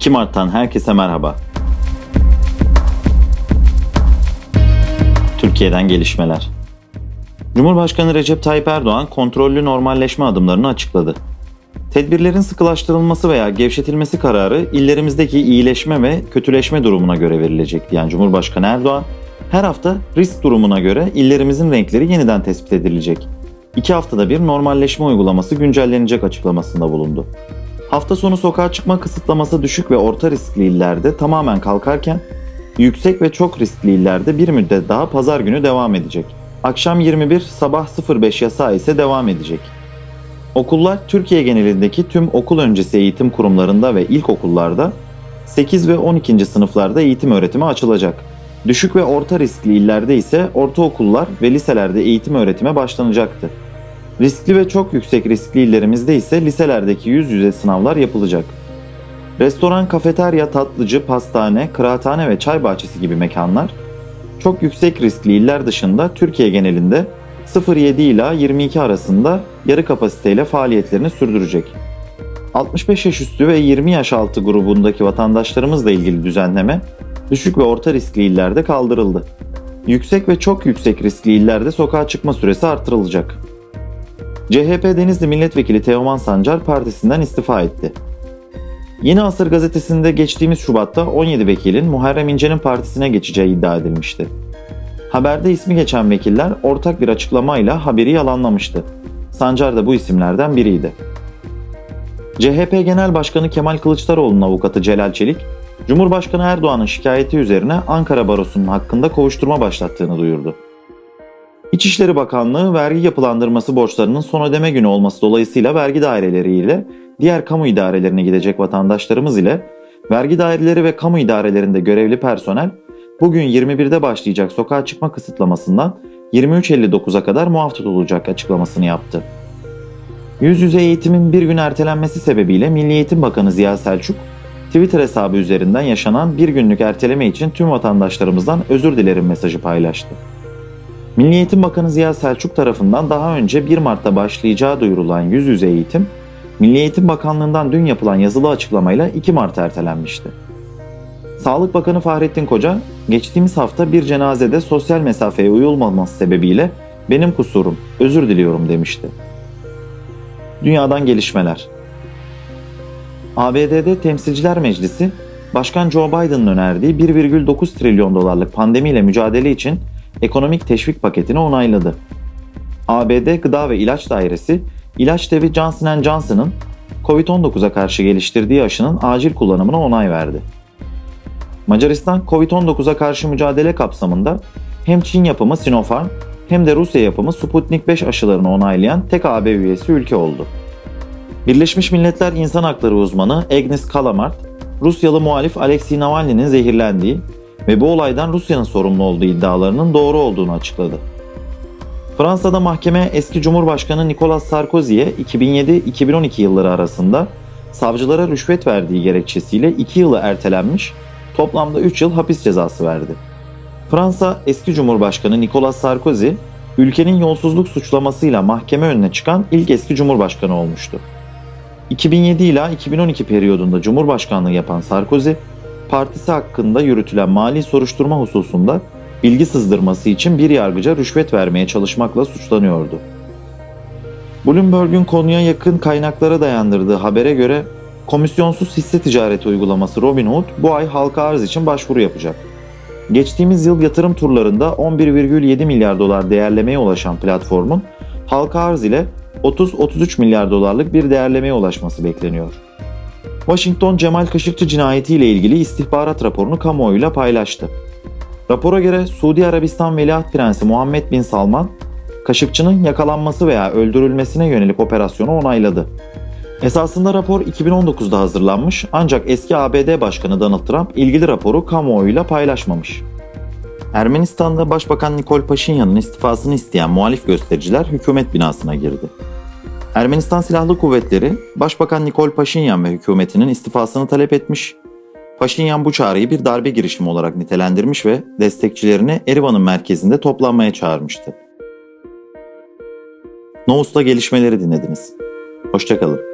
2 Mart'tan herkese merhaba. Türkiye'den gelişmeler. Cumhurbaşkanı Recep Tayyip Erdoğan kontrollü normalleşme adımlarını açıkladı. Tedbirlerin sıkılaştırılması veya gevşetilmesi kararı illerimizdeki iyileşme ve kötüleşme durumuna göre verilecek diyen Cumhurbaşkanı Erdoğan, her hafta risk durumuna göre illerimizin renkleri yeniden tespit edilecek. İki haftada bir normalleşme uygulaması güncellenecek açıklamasında bulundu. Hafta sonu sokağa çıkma kısıtlaması düşük ve orta riskli illerde tamamen kalkarken, yüksek ve çok riskli illerde bir müddet daha pazar günü devam edecek. Akşam 21, sabah 05 yasağı ise devam edecek. Okullar Türkiye genelindeki tüm okul öncesi eğitim kurumlarında ve ilkokullarda 8 ve 12. sınıflarda eğitim öğretimi açılacak. Düşük ve orta riskli illerde ise ortaokullar ve liselerde eğitim öğretime başlanacaktı. Riskli ve çok yüksek riskli illerimizde ise liselerdeki yüz yüze sınavlar yapılacak. Restoran, kafeterya, tatlıcı, pastane, kıraathane ve çay bahçesi gibi mekanlar çok yüksek riskli iller dışında Türkiye genelinde 0.7 ila 22 arasında yarı kapasiteyle faaliyetlerini sürdürecek. 65 yaş üstü ve 20 yaş altı grubundaki vatandaşlarımızla ilgili düzenleme düşük ve orta riskli illerde kaldırıldı. Yüksek ve çok yüksek riskli illerde sokağa çıkma süresi artırılacak. CHP Denizli Milletvekili Teoman Sancar partisinden istifa etti. Yeni Asır gazetesinde geçtiğimiz Şubat'ta 17 vekilin Muharrem İnce'nin partisine geçeceği iddia edilmişti. Haberde ismi geçen vekiller ortak bir açıklamayla haberi yalanlamıştı. Sancar da bu isimlerden biriydi. CHP Genel Başkanı Kemal Kılıçdaroğlu'nun avukatı Celal Çelik, Cumhurbaşkanı Erdoğan'ın şikayeti üzerine Ankara Barosu'nun hakkında kovuşturma başlattığını duyurdu. İçişleri Bakanlığı vergi yapılandırması borçlarının son ödeme günü olması dolayısıyla vergi daireleri diğer kamu idarelerine gidecek vatandaşlarımız ile vergi daireleri ve kamu idarelerinde görevli personel bugün 21'de başlayacak sokağa çıkma kısıtlamasından 23.59'a kadar muaf tutulacak açıklamasını yaptı. Yüz yüze eğitimin bir gün ertelenmesi sebebiyle Milli Eğitim Bakanı Ziya Selçuk, Twitter hesabı üzerinden yaşanan bir günlük erteleme için tüm vatandaşlarımızdan özür dilerim mesajı paylaştı. Milli Eğitim Bakanı Ziya Selçuk tarafından daha önce 1 Mart'ta başlayacağı duyurulan yüz yüze eğitim, Milli Eğitim Bakanlığı'ndan dün yapılan yazılı açıklamayla 2 Mart'a ertelenmişti. Sağlık Bakanı Fahrettin Koca, geçtiğimiz hafta bir cenazede sosyal mesafeye uyulmaması sebebiyle benim kusurum, özür diliyorum demişti. Dünyadan gelişmeler ABD'de Temsilciler Meclisi, Başkan Joe Biden'ın önerdiği 1,9 trilyon dolarlık pandemiyle mücadele için ekonomik teşvik paketini onayladı. ABD Gıda ve İlaç Dairesi, ilaç devi Johnson Johnson'ın COVID-19'a karşı geliştirdiği aşının acil kullanımına onay verdi. Macaristan, COVID-19'a karşı mücadele kapsamında hem Çin yapımı Sinopharm hem de Rusya yapımı Sputnik 5 aşılarını onaylayan tek AB üyesi ülke oldu. Birleşmiş Milletler İnsan Hakları uzmanı Agnes Kalamart, Rusyalı muhalif Alexei Navalny'nin zehirlendiği ve bu olaydan Rusya'nın sorumlu olduğu iddialarının doğru olduğunu açıkladı. Fransa'da mahkeme eski Cumhurbaşkanı Nicolas Sarkozy'ye 2007-2012 yılları arasında savcılara rüşvet verdiği gerekçesiyle 2 yılı ertelenmiş, toplamda 3 yıl hapis cezası verdi. Fransa eski Cumhurbaşkanı Nicolas Sarkozy, ülkenin yolsuzluk suçlamasıyla mahkeme önüne çıkan ilk eski Cumhurbaşkanı olmuştu. 2007 ila 2012 periyodunda Cumhurbaşkanlığı yapan Sarkozy, partisi hakkında yürütülen mali soruşturma hususunda bilgi sızdırması için bir yargıca rüşvet vermeye çalışmakla suçlanıyordu. Bloomberg'un konuya yakın kaynaklara dayandırdığı habere göre komisyonsuz hisse ticareti uygulaması Robinhood bu ay halka arz için başvuru yapacak. Geçtiğimiz yıl yatırım turlarında 11,7 milyar dolar değerlemeye ulaşan platformun halka arz ile 30-33 milyar dolarlık bir değerlemeye ulaşması bekleniyor. Washington Cemal Kaşıkçı cinayeti ile ilgili istihbarat raporunu kamuoyuyla paylaştı. Rapora göre Suudi Arabistan Veliaht Prensi Muhammed Bin Salman, Kaşıkçı'nın yakalanması veya öldürülmesine yönelik operasyonu onayladı. Esasında rapor 2019'da hazırlanmış ancak eski ABD Başkanı Donald Trump ilgili raporu kamuoyuyla paylaşmamış. Ermenistan'da Başbakan Nikol Paşinyan'ın istifasını isteyen muhalif göstericiler hükümet binasına girdi. Ermenistan Silahlı Kuvvetleri, Başbakan Nikol Paşinyan ve hükümetinin istifasını talep etmiş. Paşinyan bu çağrıyı bir darbe girişimi olarak nitelendirmiş ve destekçilerini Erivan'ın merkezinde toplanmaya çağırmıştı. Novus'ta gelişmeleri dinlediniz. Hoşçakalın.